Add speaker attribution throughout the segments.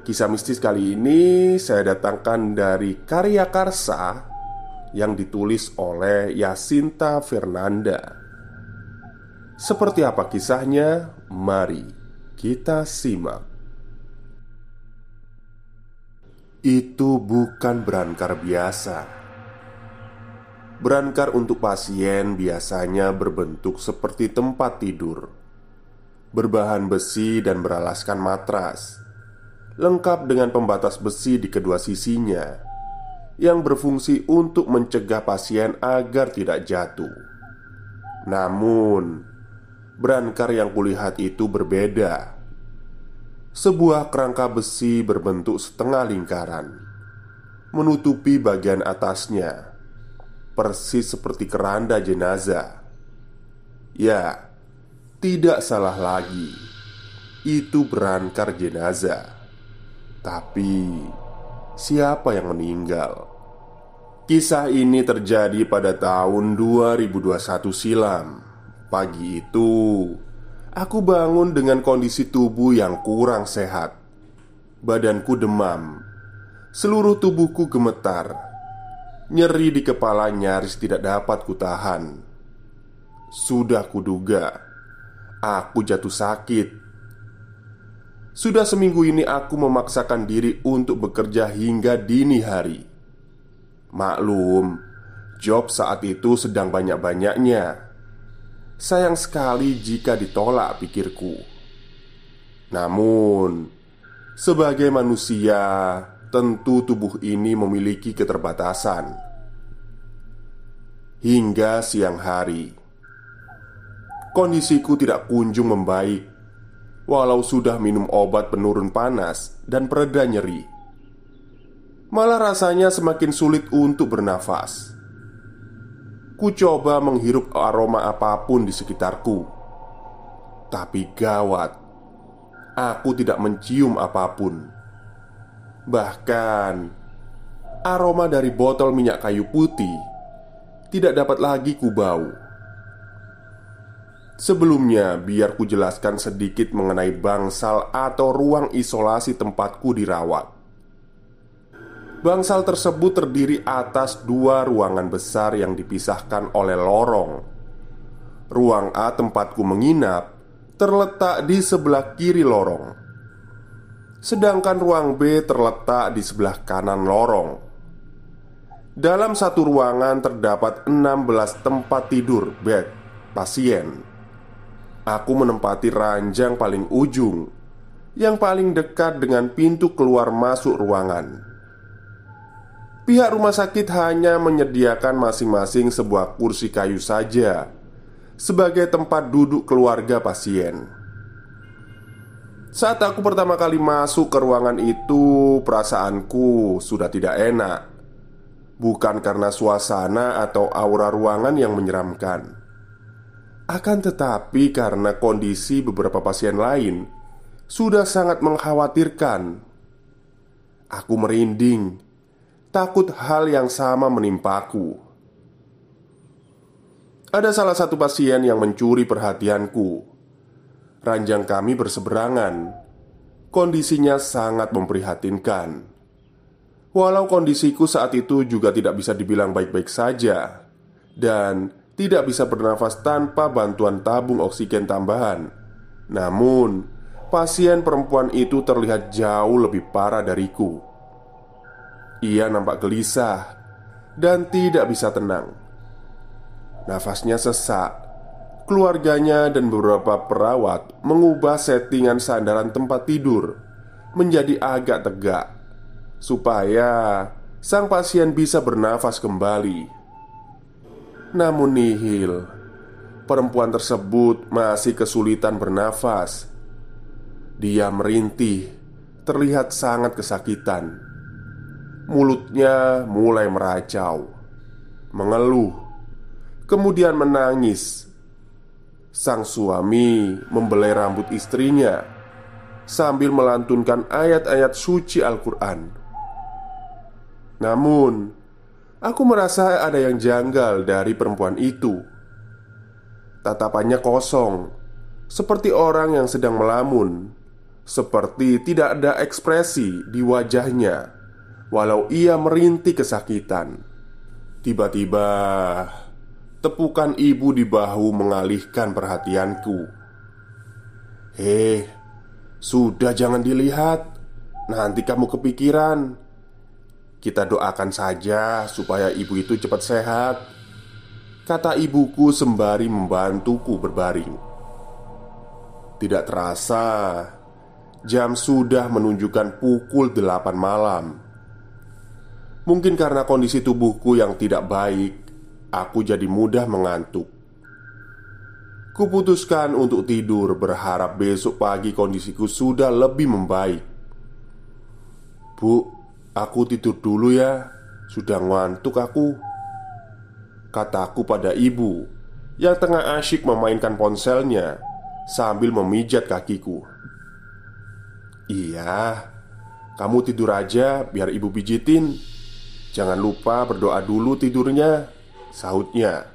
Speaker 1: Kisah mistis kali ini saya datangkan dari karya karsa yang ditulis oleh Yasinta Fernanda. Seperti apa kisahnya? Mari kita simak. Itu bukan berankar biasa. Berankar untuk pasien biasanya berbentuk seperti tempat tidur, berbahan besi dan beralaskan matras lengkap dengan pembatas besi di kedua sisinya yang berfungsi untuk mencegah pasien agar tidak jatuh. Namun, brankar yang kulihat itu berbeda. Sebuah kerangka besi berbentuk setengah lingkaran menutupi bagian atasnya, persis seperti keranda jenazah. Ya, tidak salah lagi, itu berankar jenazah. Tapi siapa yang meninggal? Kisah ini terjadi pada tahun 2021 silam. Pagi itu, aku bangun dengan kondisi tubuh yang kurang sehat. Badanku demam, seluruh tubuhku gemetar. Nyeri di kepala nyaris tidak dapat kutahan. Sudah kuduga, aku jatuh sakit sudah seminggu ini aku memaksakan diri untuk bekerja hingga dini hari. Maklum, job saat itu sedang banyak-banyaknya. Sayang sekali jika ditolak pikirku. Namun, sebagai manusia, tentu tubuh ini memiliki keterbatasan. Hingga siang hari, kondisiku tidak kunjung membaik walau sudah minum obat penurun panas dan pereda nyeri. Malah rasanya semakin sulit untuk bernafas. Ku coba menghirup aroma apa pun di sekitarku, tapi gawat, aku tidak mencium apa pun. Bahkan, aroma dari botol minyak kayu putih tidak dapat lagi ku bau. Sebelumnya, biar ku jelaskan sedikit mengenai bangsal atau ruang isolasi tempatku dirawat. Bangsal tersebut terdiri atas dua ruangan besar yang dipisahkan oleh lorong. Ruang A tempatku menginap terletak di sebelah kiri lorong, sedangkan ruang B terletak di sebelah kanan lorong. Dalam satu ruangan terdapat 16 tempat tidur bed pasien Aku menempati ranjang paling ujung Yang paling dekat dengan pintu keluar masuk ruangan. Pihak rumah sakit hanya menyediakan masing-masing sebuah kursi kayu saja Sebagai tempat duduk keluarga pasien. Saat aku pertama kali masuk ke ruangan itu Perasaanku sudah tidak enak. Bukan karena suasana atau aura ruangan yang menyeramkan Akan tetapi, karena kondisi beberapa pasien lain sudah sangat mengkhawatirkan, aku merinding, takut hal yang sama menimpaku. Ada salah satu pasien yang mencuri perhatianku. Ranjang kami berseberangan. Kondisinya sangat memprihatinkan. Walau kondisiku saat itu juga tidak bisa dibilang baik-baik saja, dan tidak bisa bernafas tanpa bantuan tabung oksigen tambahan. Namun, pasien perempuan itu terlihat jauh lebih parah dariku. Ia nampak gelisah dan tidak bisa tenang. Nafasnya sesak. Keluarganya dan beberapa perawat mengubah settingan sandaran tempat tidur menjadi agak tegak supaya sang pasien bisa bernafas kembali. Namun nihil, perempuan tersebut masih kesulitan bernafas. Dia merintih, terlihat sangat kesakitan. Mulutnya mulai meracau, mengeluh kemudian menangis. Sang suami membelai rambut istrinya sambil melantunkan ayat-ayat suci Al-Quran. Namun, aku merasa ada yang janggal dari perempuan itu. Tatapannya kosong, seperti orang yang sedang melamun, seperti tidak ada ekspresi di wajahnya, walau ia merintih kesakitan. Tiba-tiba, Tepukan ibu di bahu mengalihkan perhatianku. "Hei, sudah jangan dilihat. Nanti kamu kepikiran. Kita doakan saja supaya ibu itu cepat sehat." Kata ibuku sembari membantuku berbaring. Tidak terasa, jam sudah menunjukkan pukul delapan malam. Mungkin karena kondisi tubuhku yang tidak baik, aku jadi mudah mengantuk. Kuputuskan untuk tidur, berharap besok pagi kondisiku sudah lebih membaik. Bu, aku tidur dulu ya. Sudah ngantuk aku. Kataku pada ibu yang tengah asyik memainkan ponselnya sambil memijat kakiku. Iya, kamu tidur aja biar ibu pijitin. Jangan lupa berdoa dulu tidurnya. Sahutnya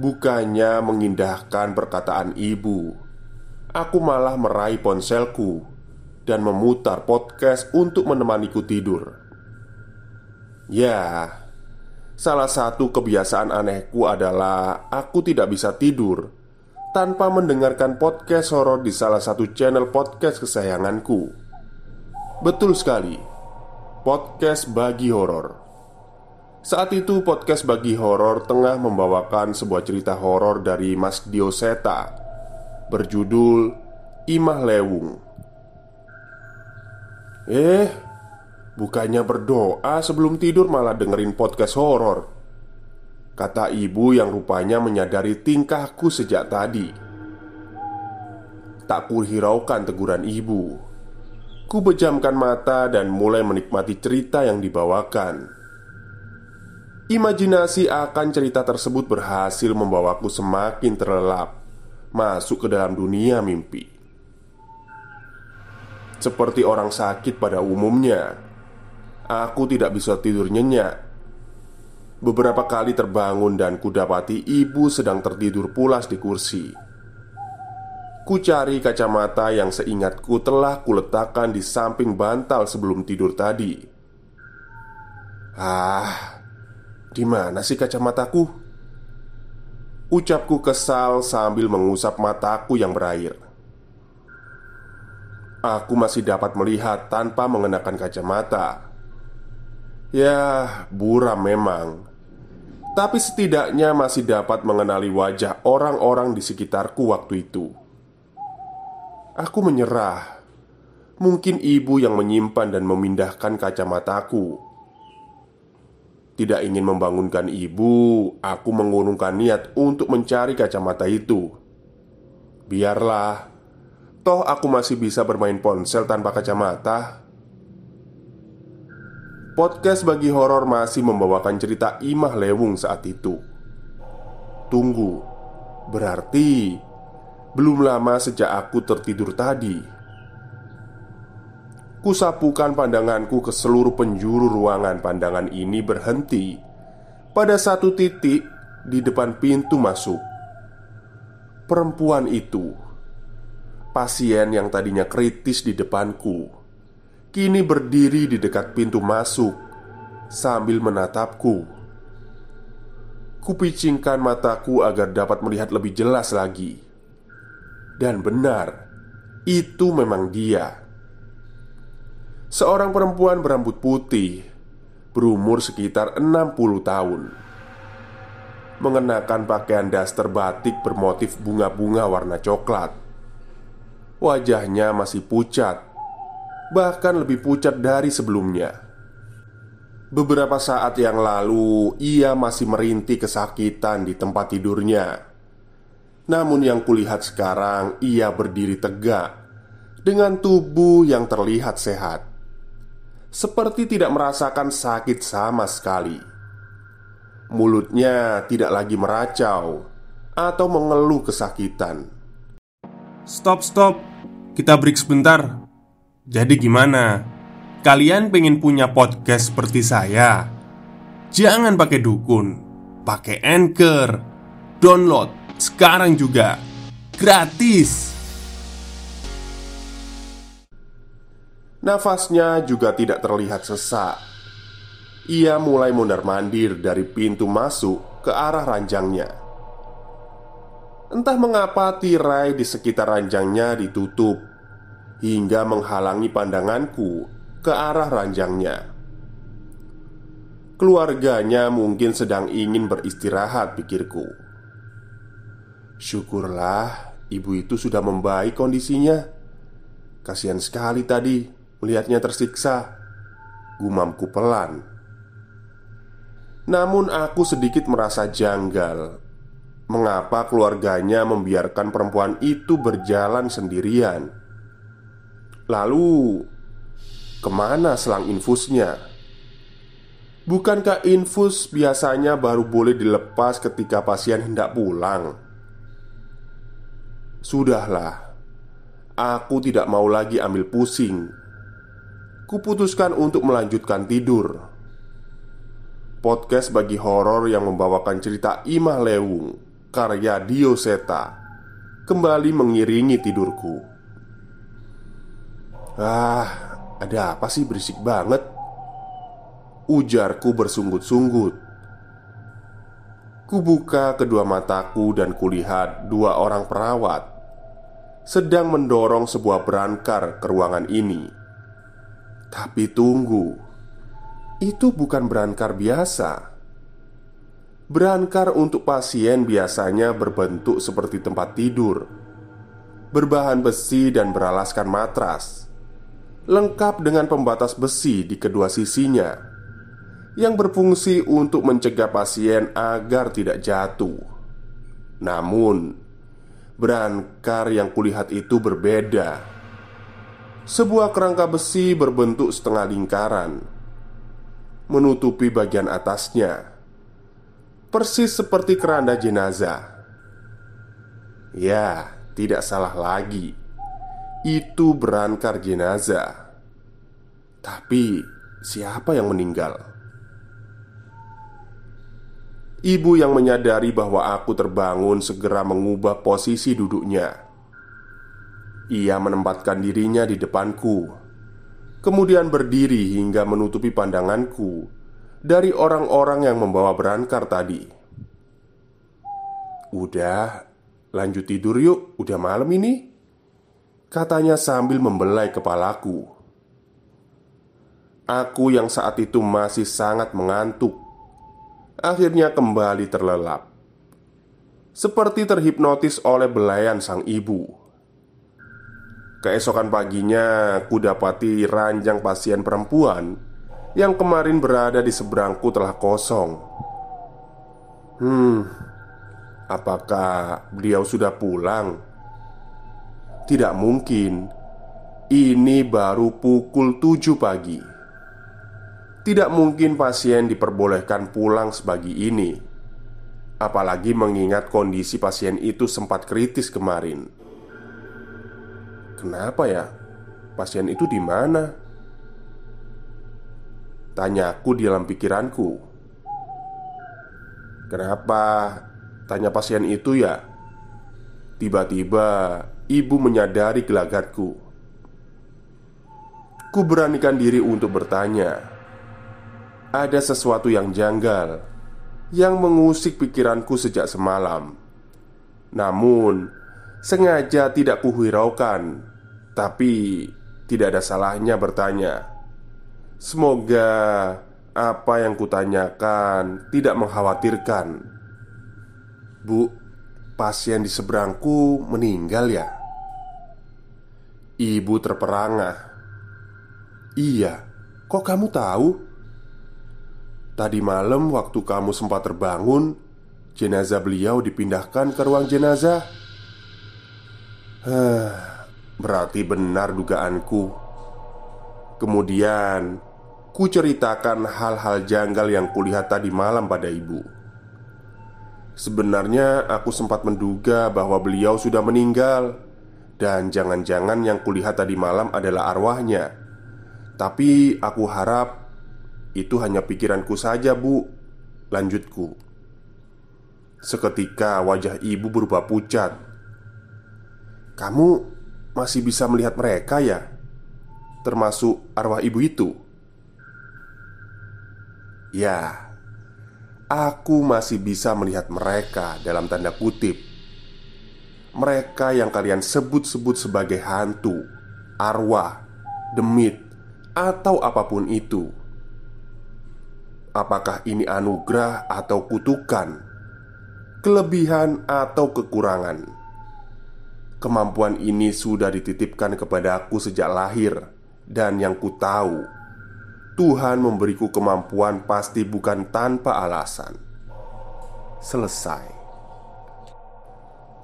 Speaker 1: Bukannya mengindahkan perkataan ibu Aku malah meraih ponselku Dan memutar podcast untuk menemaniku tidur. Ya Salah satu kebiasaan anehku adalah Aku tidak bisa tidur Tanpa mendengarkan podcast horor di salah satu channel podcast kesayanganku. Betul sekali Podcast bagi horor. Saat itu podcast bagi horor tengah membawakan sebuah cerita horor dari Mas Dioseta berjudul Imah Lewung. Eh, bukannya berdoa sebelum tidur malah dengerin podcast horor. Kata ibu yang rupanya menyadari tingkahku sejak tadi. Tak kuhiraukan teguran ibu. Ku bejamkan mata dan mulai menikmati cerita yang dibawakan. Imajinasi akan cerita tersebut berhasil membawaku semakin terlelap masuk ke dalam dunia mimpi. Seperti orang sakit pada umumnya, aku tidak bisa tidur nyenyak. Beberapa kali terbangun dan kudapati ibu sedang tertidur pulas di kursi. Ku cari kacamata yang seingatku telah kuletakkan di samping bantal sebelum tidur tadi. Ah, di mana sih kacamataku? Ucapku kesal sambil mengusap mataku yang berair. Aku masih dapat melihat tanpa mengenakan kacamata. Ya, buram memang. Tapi setidaknya masih dapat mengenali wajah orang-orang di sekitarku waktu itu. Aku menyerah. Mungkin ibu yang menyimpan dan memindahkan kacamataku tidak ingin membangunkan ibu, aku mengurungkan niat untuk mencari kacamata itu. Biarlah, toh aku masih bisa bermain ponsel tanpa kacamata. Podcast bagi horor masih membawakan cerita Imah Lewung saat itu. Tunggu, berarti belum lama sejak aku tertidur tadi. Kusapukan pandanganku ke seluruh penjuru ruangan. Pandangan ini berhenti pada satu titik di depan pintu masuk. Perempuan itu, pasien yang tadinya kritis di depanku, kini berdiri di dekat pintu masuk sambil menatapku. Kupicingkan mataku agar dapat melihat lebih jelas lagi. Dan benar, itu memang dia. Seorang perempuan berambut putih, berumur sekitar 60 tahun. Mengenakan pakaian daster batik bermotif bunga-bunga warna coklat. Wajahnya masih pucat, bahkan lebih pucat dari sebelumnya. Beberapa saat yang lalu, ia masih merintih kesakitan di tempat tidurnya. Namun yang kulihat sekarang ia berdiri tegak Dengan tubuh yang terlihat sehat Seperti tidak merasakan sakit sama sekali. Mulutnya tidak lagi meracau Atau mengeluh kesakitan.
Speaker 2: Stop, stop Kita break sebentar Jadi gimana? Kalian pengen punya podcast seperti saya? Jangan pakai dukun Pakai anchor Download sekarang juga gratis.
Speaker 1: Nafasnya juga tidak terlihat sesak. Ia mulai mondar-mandir dari pintu masuk ke arah ranjangnya. Entah mengapa tirai di sekitar ranjangnya ditutup hingga menghalangi pandanganku ke arah ranjangnya. Keluarganya mungkin sedang ingin beristirahat, pikirku. Syukurlah ibu itu sudah membaik kondisinya Kasihan sekali tadi melihatnya tersiksa Gumamku pelan Namun aku sedikit merasa janggal Mengapa keluarganya membiarkan perempuan itu berjalan sendirian Lalu Ke mana selang infusnya? Bukankah infus biasanya baru boleh dilepas ketika pasien hendak pulang? Sudahlah, aku tidak mau lagi ambil pusing. Kuputuskan untuk melanjutkan tidur. Podcast bagi horor yang membawakan cerita Imah Lewung karya Dio Seta kembali mengiringi tidurku. Ah, ada apa sih berisik banget? Ujarku bersungut-sungut. Kubuka kedua mataku dan kulihat dua orang perawat sedang mendorong sebuah berangkar ke ruangan ini. Tapi tunggu, itu bukan berangkar biasa. Berangkar untuk pasien biasanya berbentuk seperti tempat tidur, berbahan besi dan beralaskan matras, lengkap dengan pembatas besi di kedua sisinya yang berfungsi untuk mencegah pasien agar tidak jatuh. Namun, Berankar yang kulihat itu berbeda Sebuah kerangka besi berbentuk setengah lingkaran Menutupi bagian atasnya Persis seperti keranda jenazah Ya, tidak salah lagi Itu berankar jenazah Tapi siapa yang meninggal? Ibu yang menyadari bahwa aku terbangun segera mengubah posisi duduknya. Ia menempatkan dirinya di depanku, kemudian berdiri hingga menutupi pandanganku dari orang-orang yang membawa berangkar tadi. "Udah, lanjut tidur yuk, udah malam ini," katanya sambil membelai kepalaku. Aku yang saat itu masih sangat mengantuk akhirnya kembali terlelap, seperti terhipnotis oleh belayan sang ibu. Keesokan paginya, kudapati ranjang pasien perempuan yang kemarin berada di seberangku telah kosong. Hmm, apakah beliau sudah pulang? Tidak mungkin. Ini baru pukul tujuh pagi. Tidak mungkin pasien diperbolehkan pulang sebagi ini Apalagi mengingat kondisi pasien itu sempat kritis kemarin. Kenapa ya? Pasien itu di mana? Tanyaku di dalam pikiranku. Kenapa? Tanya pasien itu ya. Tiba-tiba ibu menyadari gelagatku. Ku beranikan diri untuk bertanya. Ada sesuatu yang janggal yang mengusik pikiranku sejak semalam. Namun, sengaja tidak kuhiraukan, tapi tidak ada salahnya bertanya. Semoga apa yang kutanyakan tidak mengkhawatirkan. Bu, pasien di seberangku meninggal ya? Ibu terperangah. Iya, kok kamu tahu? Tadi malam waktu kamu sempat terbangun, jenazah beliau dipindahkan ke ruang jenazah. Hah, berarti benar dugaanku. Kemudian, ku ceritakan hal-hal janggal yang kulihat tadi malam pada ibu. Sebenarnya aku sempat menduga bahwa beliau sudah meninggal Dan jangan-jangan yang kulihat tadi malam adalah arwahnya Tapi aku harap itu hanya pikiranku saja bu Lanjutku Seketika wajah ibu berubah pucat Kamu masih bisa melihat mereka ya? Termasuk arwah ibu itu? Ya, Aku masih bisa melihat mereka dalam tanda kutip. Mereka yang kalian sebut-sebut sebagai hantu Arwah Demit Atau apa pun itu. Apakah ini anugerah atau kutukan Kelebihan atau kekurangan? Kemampuan ini sudah dititipkan kepada aku sejak lahir Dan yang ku tahu Tuhan memberiku kemampuan pasti bukan tanpa alasan. Selesai.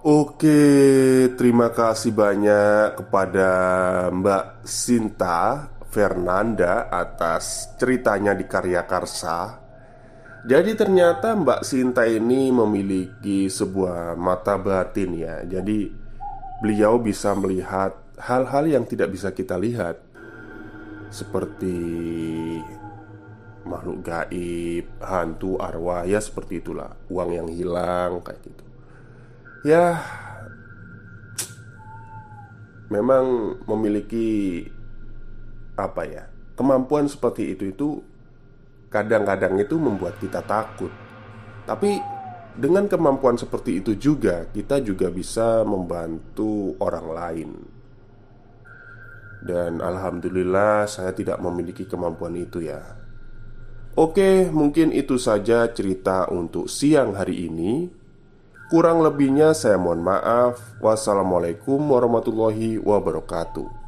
Speaker 1: Oke, terima kasih banyak kepada Mbak Sinta Fernanda atas ceritanya di Karya Karsa. Jadi ternyata Mbak Sinta ini memiliki sebuah mata batin ya. Jadi beliau bisa melihat hal-hal yang tidak bisa kita lihat seperti makhluk gaib, hantu, arwah, ya seperti itulah. Uang yang hilang kayak gitu. Ya memang memiliki apa ya? Kemampuan seperti itu itu kadang-kadang itu membuat kita takut. Tapi dengan kemampuan seperti itu juga kita juga bisa membantu orang lain dan alhamdulillah saya tidak memiliki kemampuan itu ya. Oke, mungkin itu saja cerita untuk siang hari ini. Kurang lebihnya saya mohon maaf. Wassalamualaikum warahmatullahi wabarakatuh